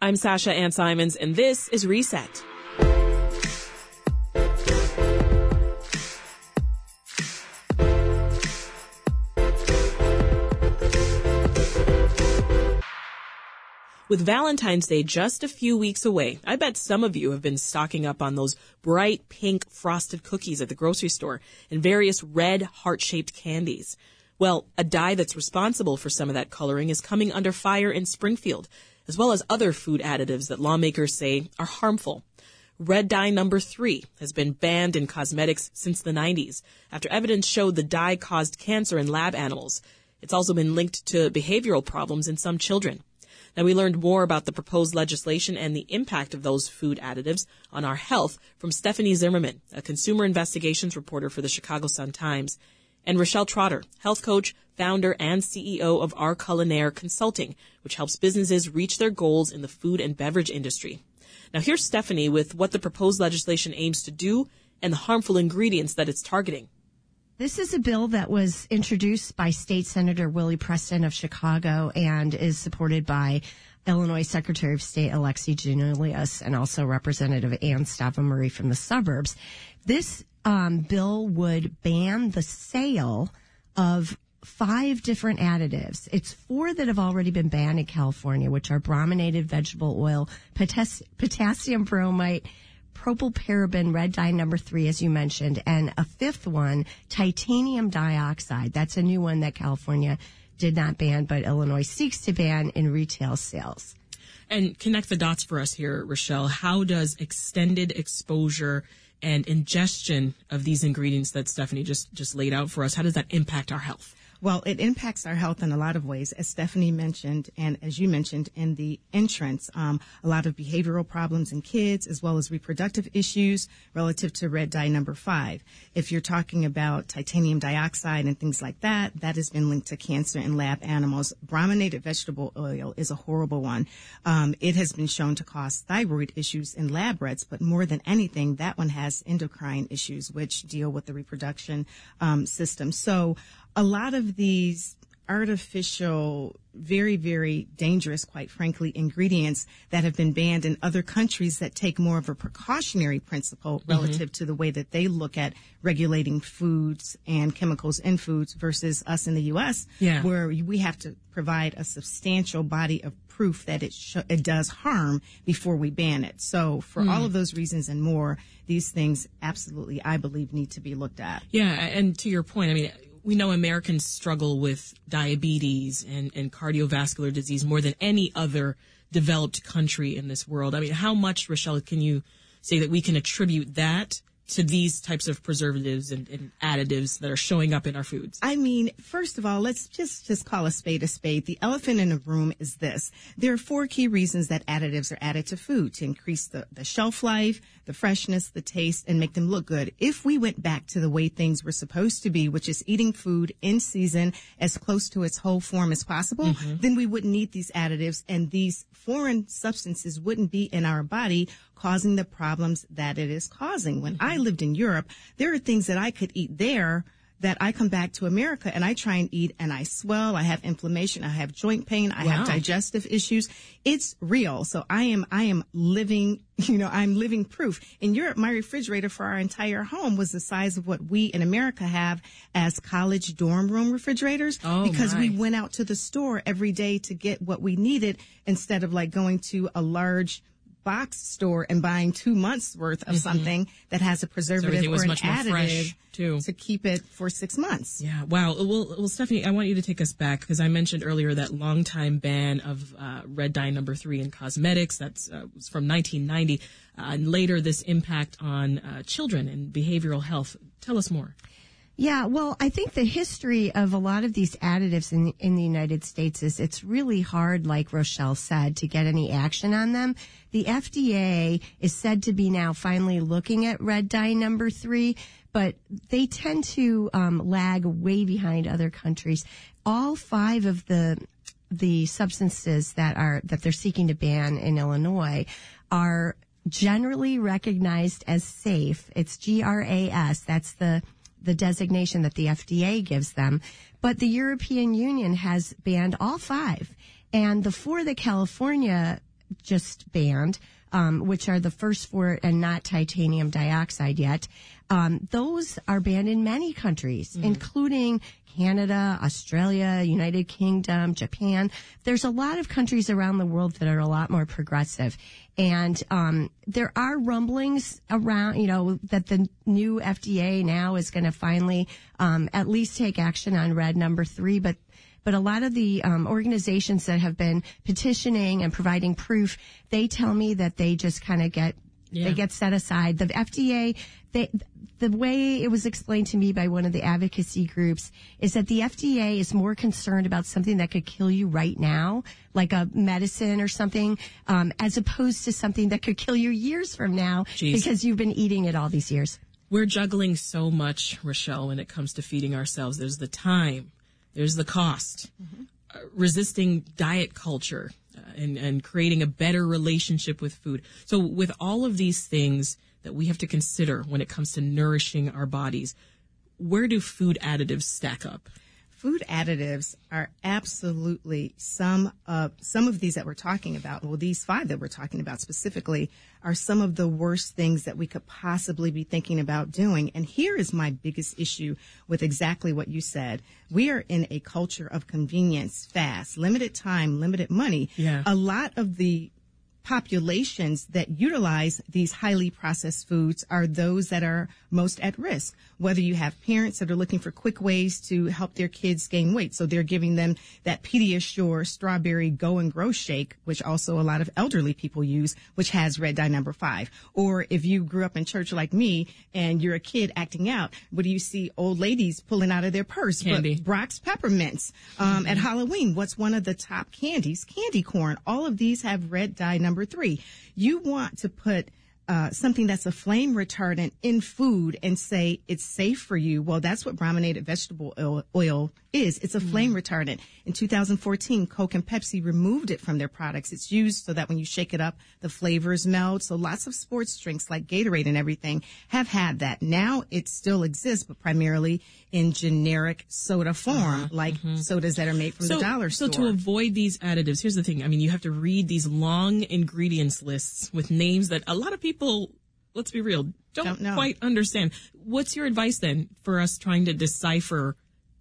I'm Sasha Ann Simons, and this is Reset. With Valentine's Day just a few weeks away, I bet some of you have been stocking up on those bright pink frosted cookies at the grocery store and various red heart-shaped candies. Well, a dye that's responsible for some of that coloring is coming under fire in Springfield, as well as other food additives that lawmakers say are harmful. Red dye number three has been banned in cosmetics since the 90s after evidence showed the dye caused cancer in lab animals. It's also been linked to behavioral problems in some children. Now, we learned more about the proposed legislation and the impact of those food additives on our health from Stephanie Zimmermann, a consumer investigations reporter for the Chicago Sun-Times, and Rochelle Trotter, health coach, founder, and CEO of R'Culinare Consulting, which helps businesses reach their goals in the food and beverage industry. Now, here's Stephanie with what the proposed legislation aims to do and the harmful ingredients that it's targeting. This is a bill that was introduced by State Senator Willie Preston of Chicago and is supported by Illinois Secretary of State Alexi Giannoulias and also Representative Anne Stava-Murray from the suburbs. This um, bill would ban the sale of five different additives. It's four that have already been banned in California, which are brominated vegetable oil, potass- potassium bromate, propylparaben red dye number three, as you mentioned, and a fifth one, titanium dioxide. That's a new one that California did not ban, but Illinois seeks to ban in retail sales. And connect the dots for us here, Rochelle. How does extended exposure and ingestion of these ingredients that Stephanie just, just laid out for us, how does that impact our health? Well, it impacts our health in a lot of ways, as Stephanie mentioned, and as you mentioned in the entrance, um, a lot of behavioral problems in kids, as well as reproductive issues relative to red dye number five. If you're talking about titanium dioxide and things like that, that has been linked to cancer in lab animals. Brominated vegetable oil is a horrible one. Um, it has been shown to cause thyroid issues in lab rats, but more than anything, that one has endocrine issues, which deal with the reproduction um, system. So a lot of these artificial, very, very dangerous, quite frankly, ingredients that have been banned in other countries that take more of a precautionary principle mm-hmm. relative to the way that they look at regulating foods and chemicals in foods versus us in the U.S., yeah. where we have to provide a substantial body of proof that it sh- it does harm before we ban it. So for mm. all of those reasons and more, these things absolutely, I believe, need to be looked at. Yeah, and to your point, I mean, we know Americans struggle with diabetes and, and cardiovascular disease more than any other developed country in this world. I mean, how much, Rochelle, can you say that we can attribute that to these types of preservatives and, and, additives that are showing up in our foods? I mean, first of all, let's just just call a spade a spade. The elephant in the room is this: there are four key reasons that additives are added to food to increase the, the shelf life, the freshness, the taste, and make them look good. If we went back to the way things were supposed to be, which is eating food in season as close to its whole form as possible, mm-hmm. then we wouldn't need these additives and these foreign substances wouldn't be in our body causing the problems that it is causing. When I lived in Europe, there are things that I could eat there that I come back to America and I try and eat and I swell, I have inflammation, I have joint pain, I wow. have digestive issues. It's real. So I am, I am living, you know, I'm living proof. In Europe, my refrigerator for our entire home was the size of what we in America have as college dorm room refrigerators oh, because my. we went out to the store every day to get what we needed instead of like going to a large box store and buying two months worth of mm-hmm. something that has a preservative so or an additive too. to keep it for six months. Yeah. Wow. Well, well, Stephanie, I want you to take us back because I mentioned earlier that long time ban of uh, red dye number three in cosmetics. That's uh, was from 1990, uh, and later this impact on uh, children and behavioral health. Tell us more. Yeah, well, I think the history of a lot of these additives in in the United States is it's really hard, like Rochelle said, to get any action on them. The FDA is said to be now finally looking at red dye number three, but they tend to um, lag way behind other countries. All five of the the substances that are that they're seeking to ban in Illinois are generally recognized as safe. It's GRAS. That's the the designation that the FDA gives them. But the European Union has banned all five. And the four that California just banned, um, which are the first four and not titanium dioxide yet, um, those are banned in many countries, including Canada, Australia, United Kingdom, Japan. There's a lot of countries around the world that are a lot more progressive. And um, there are rumblings around, you know, that the new FDA now is going to finally um, at least take action on red number three, but but a lot of the um, organizations that have been petitioning and providing proof, they tell me that they just kind of get Yeah. they get set aside. The FDA, they, the way it was explained to me by one of the advocacy groups is that the FDA is more concerned about something that could kill you right now, like a medicine or something, um, as opposed to something that could kill you years from now Jeez. because you've been eating it all these years. We're juggling so much, Rochelle, when it comes to feeding ourselves. There's the time, there's the cost, uh, resisting diet culture, uh, and, and creating a better relationship with food. So, with all of these things that we have to consider when it comes to nourishing our bodies, where do food additives stack up? Food additives are absolutely some of some of these that we're talking about. Well, these five that we're talking about specifically are some of the worst things that we could possibly be thinking about doing. And here is my biggest issue with exactly what you said. We are in a culture of convenience, fast, limited time, limited money. Yeah. A lot of the populations that utilize these highly processed foods are those that are most at risk. Whether you have parents that are looking for quick ways to help their kids gain weight, so they're giving them that Pediasure strawberry go and grow shake, which also a lot of elderly people use, which has red dye number five. Or if you grew up in church like me and you're a kid acting out, what do you see old ladies pulling out of their purse? But Candy. Brach's peppermints. Um, At Halloween, what's one of the top candies? Candy corn. All of these have red dye number three. You want to put uh, something that's a flame retardant in food and say it's safe for you. Well, that's what brominated vegetable oil, oil is. It's a flame retardant. In 2014, Coke and Pepsi removed it from their products. It's used so that when you shake it up, the flavors meld. So lots of sports drinks like Gatorade and everything have had that. Now it still exists, but primarily in generic soda form, uh-huh. like mm-hmm. sodas that are made from the dollar store. so to avoid these additives, here's the thing. I mean, you have to read these long ingredients lists with names that a lot of people, let's be real, don't, Don't quite understand. What's your advice then for us trying to decipher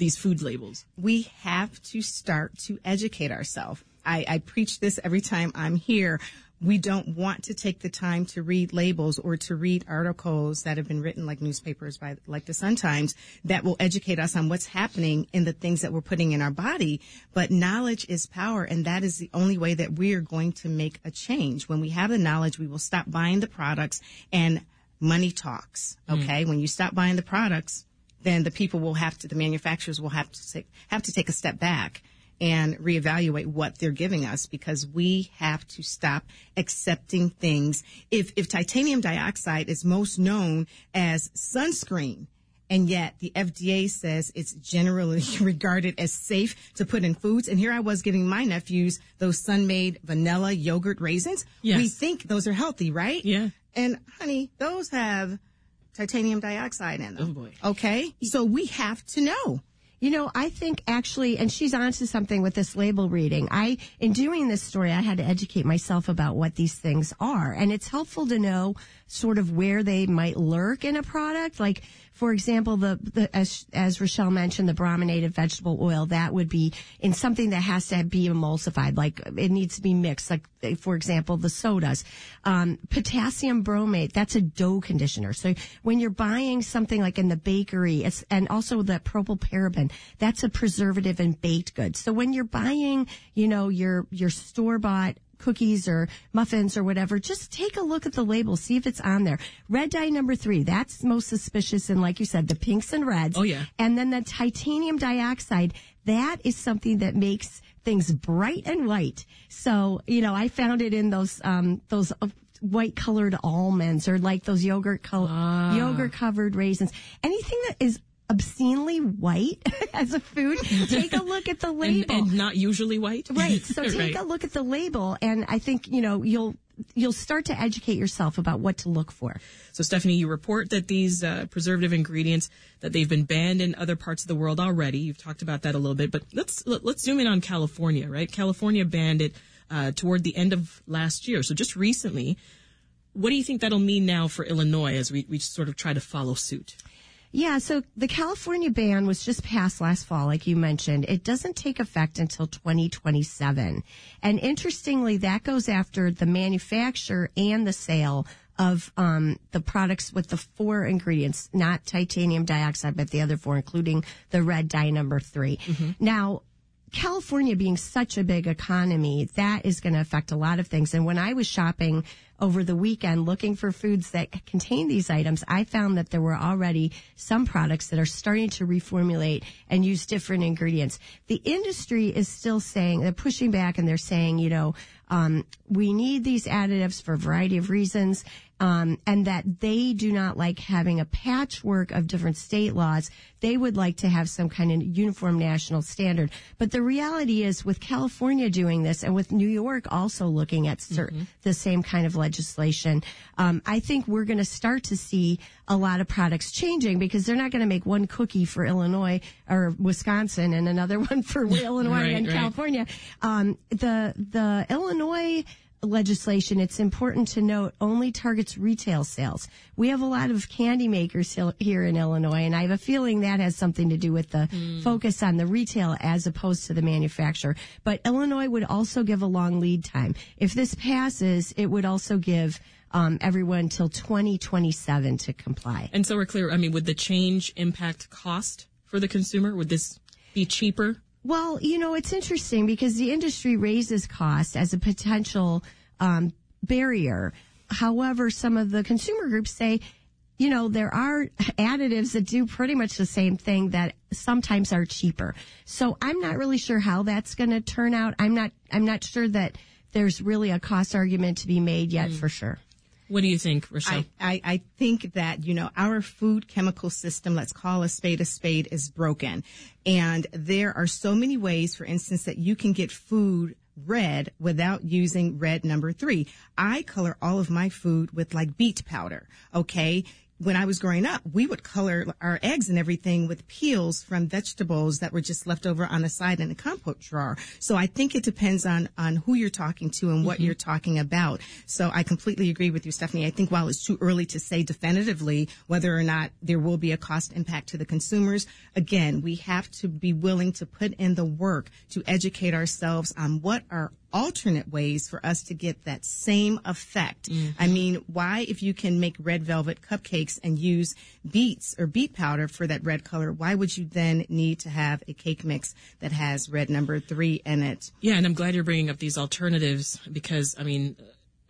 these food labels? we have to start to educate ourselves. I, I preach this every time I'm here. We don't want to take the time to read labels or to read articles that have been written like newspapers by like the Sun Times that will educate us on what's happening in the things that we're putting in our body. But knowledge is power and that is the only way that we are going to make a change. When we have the knowledge, we will stop buying the products and money talks. Mm. Okay. When you stop buying the products, then the people will have to, the manufacturers will have to take, have to take a step back and reevaluate what they're giving us because we have to stop accepting things. If, if titanium dioxide is most known as sunscreen, and yet the FDA says it's generally regarded as safe to put in foods. And here I was giving my nephews those Sun-Maid vanilla yogurt raisins. Yes. We think those are healthy, right? Yeah. And honey, those have titanium dioxide in them. Oh, boy. Okay. So we have to know. You know, I think actually, and she's onto something with this label reading. I, in doing this story, I had to educate myself about what these things are. And it's helpful to know sort of where they might lurk in a product. Like, for example, the, the as, as Rochelle mentioned, the brominated vegetable oil, that would be in something that has to be emulsified. Like, it needs to be mixed. Like, for example, the sodas. Um, potassium bromate, that's a dough conditioner. So when you're buying something like in the bakery, it's, and also the propylparaben, that's a preservative in baked goods. So when you're buying, you know, your, your store bought cookies or muffins or whatever, just take a look at the label, see if it's on there. Red dye number three, that's most suspicious. And like you said, the pinks and reds. Oh, yeah. And then the titanium dioxide, that is something that makes things bright and white. So, you know, I found it in those, um, those uh, white colored almonds or like those yogurt color, yogurt covered raisins. Anything that is obscenely white as a food, take a look at the label. and not usually white. Right. So take Right. a look at the label and I think, you know, you'll, you'll start to educate yourself about what to look for. So, Stephanie, you report that these uh, preservative ingredients that they've been banned in other parts of the world already. You've talked about that a little bit, but let's let, let's zoom in on California. Right, California banned it uh, toward the end of last year. So just recently. What do you think that'll mean now for Illinois as we, we sort of try to follow suit? Yeah, so the California ban was just passed last fall, like you mentioned. It doesn't take effect until 2027. And interestingly, that goes after the manufacture and the sale of um, the products with the four ingredients, not titanium dioxide, but the other four, including the red dye number 3 Now, California being such a big economy, that is going to affect a lot of things. And when I was shopping over the weekend looking for foods that contain these items, I found that there were already some products that are starting to reformulate and use different ingredients. The industry is still saying, they're pushing back and they're saying, you know, um, we need these additives for a variety of reasons. Um, and that they do not like having a patchwork of different state laws. They would like to have some kind of uniform national standard. But the reality is with California doing this and with New York also looking at certain, the same kind of legislation, um, I think we're going to start to see a lot of products changing because they're not going to make one cookie for Illinois or Wisconsin and another one for Illinois Right, and right. California. Um, the, the Illinois legislation, it's important to note, only targets retail sales. We have a lot of candy makers here in Illinois, and I have a feeling that has something to do with the focus on the retail as opposed to the manufacturer. But Illinois would also give a long lead time. If this passes, it would also give um, everyone till 2027 to comply. And so we're clear. I mean, would the change impact cost for the consumer? Would this be cheaper? Well, you know, it's interesting because the industry raises cost as a potential um, barrier. However, some of the consumer groups say, you know, there are additives that do pretty much the same thing that sometimes are cheaper. So I'm not really sure how that's going to turn out. I'm not. I'm not sure that there's really a cost argument to be made yet for sure. What do you think, Rochelle? I, I, I think that, you know, our food chemical system, let's call a spade a spade, is broken. And there are so many ways, for instance, that you can get food red without using red number three. I color all of my food with like beet powder. Okay. When I was growing up, we would color our eggs and everything with peels from vegetables that were just left over on the side in a compost drawer. So I think it depends on, on who you're talking to and what mm-hmm. you're talking about. So I completely agree with you, Stephanie. I think while it's too early to say definitively whether or not there will be a cost impact to the consumers, again, we have to be willing to put in the work to educate ourselves on what are alternate ways for us to get that same effect. I mean, why, if you can make red velvet cupcakes and use beets or beet powder for that red color, why would you then need to have a cake mix that has red number three in it? Yeah, and I'm glad you're bringing up these alternatives because, I mean,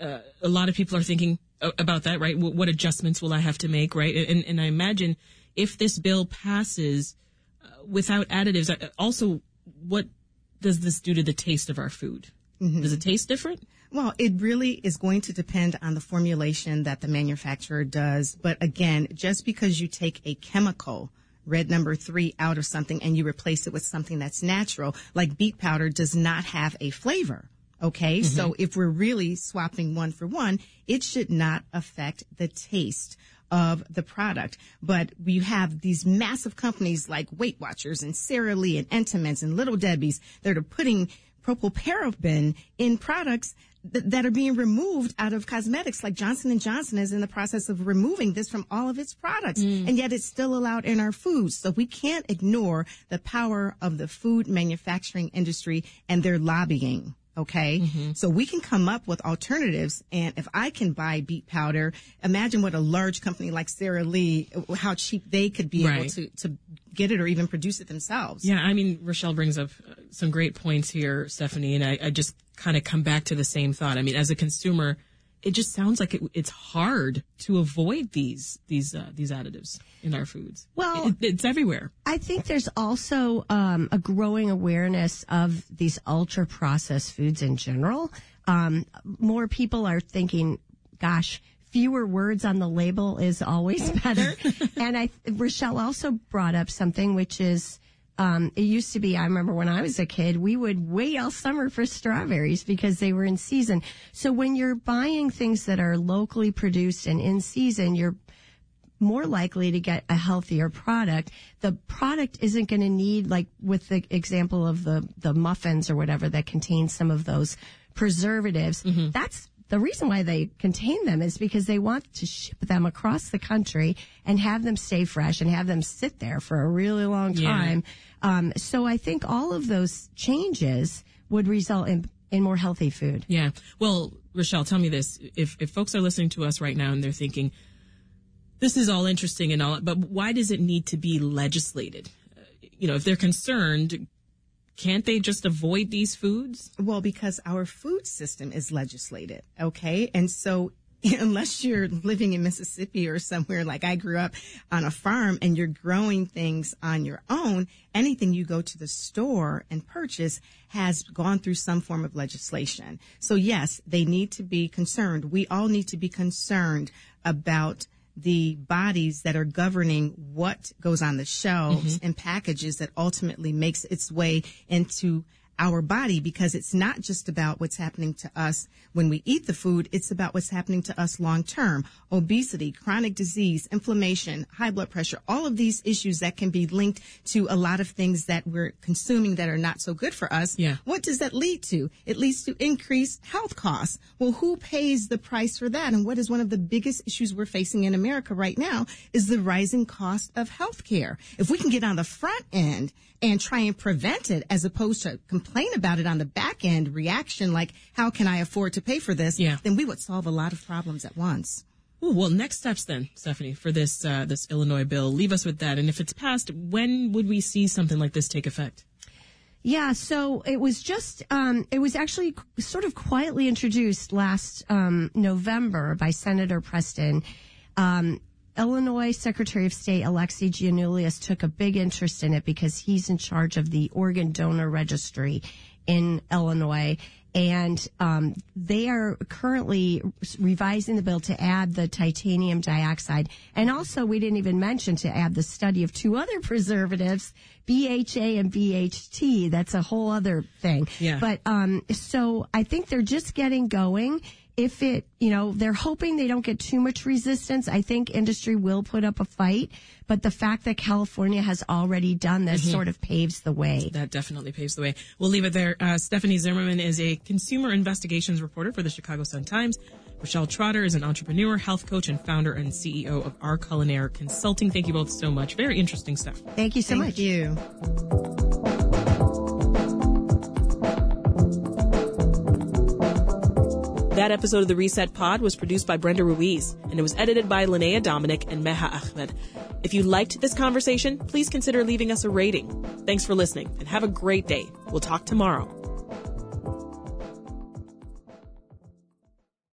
uh, a lot of people are thinking about that, right? Wh- What adjustments will I have to make, right? And, and I imagine if this bill passes uh, without additives, uh, also, what does this do to the taste of our food? Mm-hmm. Does it taste different? Well, it really is going to depend on the formulation that the manufacturer does. But again, just because you take a chemical, red number three, out of something and you replace it with something that's natural, like beet powder does not have a flavor. Okay. Mm-hmm. So if we're really swapping one for one, it should not affect the taste of the product. But we have these massive companies like Weight Watchers and Sara Lee and Entenmann's and Little Debbie's that are putting propylparaben in products th- that are being removed out of cosmetics like Johnson and Johnson is in the process of removing this from all of its products mm. and yet it's still allowed in our foods so we can't ignore the power of the food manufacturing industry and their lobbying Okay. Mm-hmm. So we can come up with alternatives. And if I can buy beet powder, imagine what a large company like Sara Lee, uh, how cheap they could be able to, to get it or even produce it themselves. Yeah, I mean, Rochelle brings up uh, some great points here, Stephanie, and I, I just kind of come back to the same thought. I mean, as a consumer, it just sounds like it, it's hard to avoid these these uh, these additives in our foods. Well- It- it's everywhere. I think there's also um, a growing awareness of these ultra processed foods in general. Um, more people are thinking, gosh, fewer words on the label is always better. and I, Rochelle also brought up something which is, um, it used to be, I remember when I was a kid, we would wait all summer for strawberries because they were in season. So when you're buying things that are locally produced and in season, you're more likely to get a healthier product. The product isn't going to need, like with the example of the, the muffins or whatever that contains some of those preservatives. That's the reason why they contain them is because they want to ship them across the country and have them stay fresh and have them sit there for a really long Yeah. time. Um, so I think all of those changes would result in, in more healthy food. Yeah. Well, Rochelle, tell me this. If, if folks are listening to us right now and they're thinking, this is all interesting and all, but why does it need to be legislated? Uh, You know, if they're concerned, can't they just avoid these foods? Well, because our food system is legislated, okay? And so unless you're living in Mississippi or somewhere like I grew up on a farm and you're growing things on your own, anything you go to the store and purchase has gone through some form of legislation. So yes, they need to be concerned. We all need to be concerned about the bodies that are governing what goes on the shelves mm-hmm. and packages that ultimately makes its way into our body because it's not just about what's happening to us when we eat the food, it's about what's happening to us long term. Obesity, chronic disease, inflammation, high blood pressure, all of these issues that can be linked to a lot of things that we're consuming that are not so good for us. Yeah. What does that lead to? It leads to increased health costs. Well, who pays the price for that? And what is one of the biggest issues we're facing in America right now is the rising cost of health care. If we can get on the front end and try and prevent it as opposed to complain about it on the back end reaction, like, how can I afford to pay for this? Yeah. Then we would solve a lot of problems at once. Ooh, well, next steps then, Stephanie, for this uh, this Illinois bill. Leave us with that. And if it's passed, when would we see something like this take effect? Yeah, so it was just, um, it was actually sort of quietly introduced last um, November by Senator Preston. Um, Illinois Secretary of State Alexi Giannoulias took a big interest in it because he's in charge of the organ donor registry in Illinois. And um, they are currently revising the bill to add the titanium dioxide. And also, we didn't even mention to add the study of two other preservatives, BHA and BHT. That's a whole other thing. Yeah. But um, so I think they're just getting going. If it, you know, they're hoping they don't get too much resistance. I think industry will put up a fight. But the fact that California has already done this Mm-hmm. sort of paves the way. That definitely paves the way. We'll leave it there. Uh, Stephanie Zimmermann is a consumer investigations reporter for the Chicago Sun Times. Rochelle Trotter is an entrepreneur, health coach, and founder and CEO of R'Culinare Consulting. Thank you both so much. Very interesting stuff. Thank you so Thank much. you. That episode of the Reset Pod was produced by Brenda Ruiz, and it was edited by Linnea Dominic and Meha Ahmed. If you liked this conversation, please consider leaving us a rating. Thanks for listening, and have a great day. We'll talk tomorrow.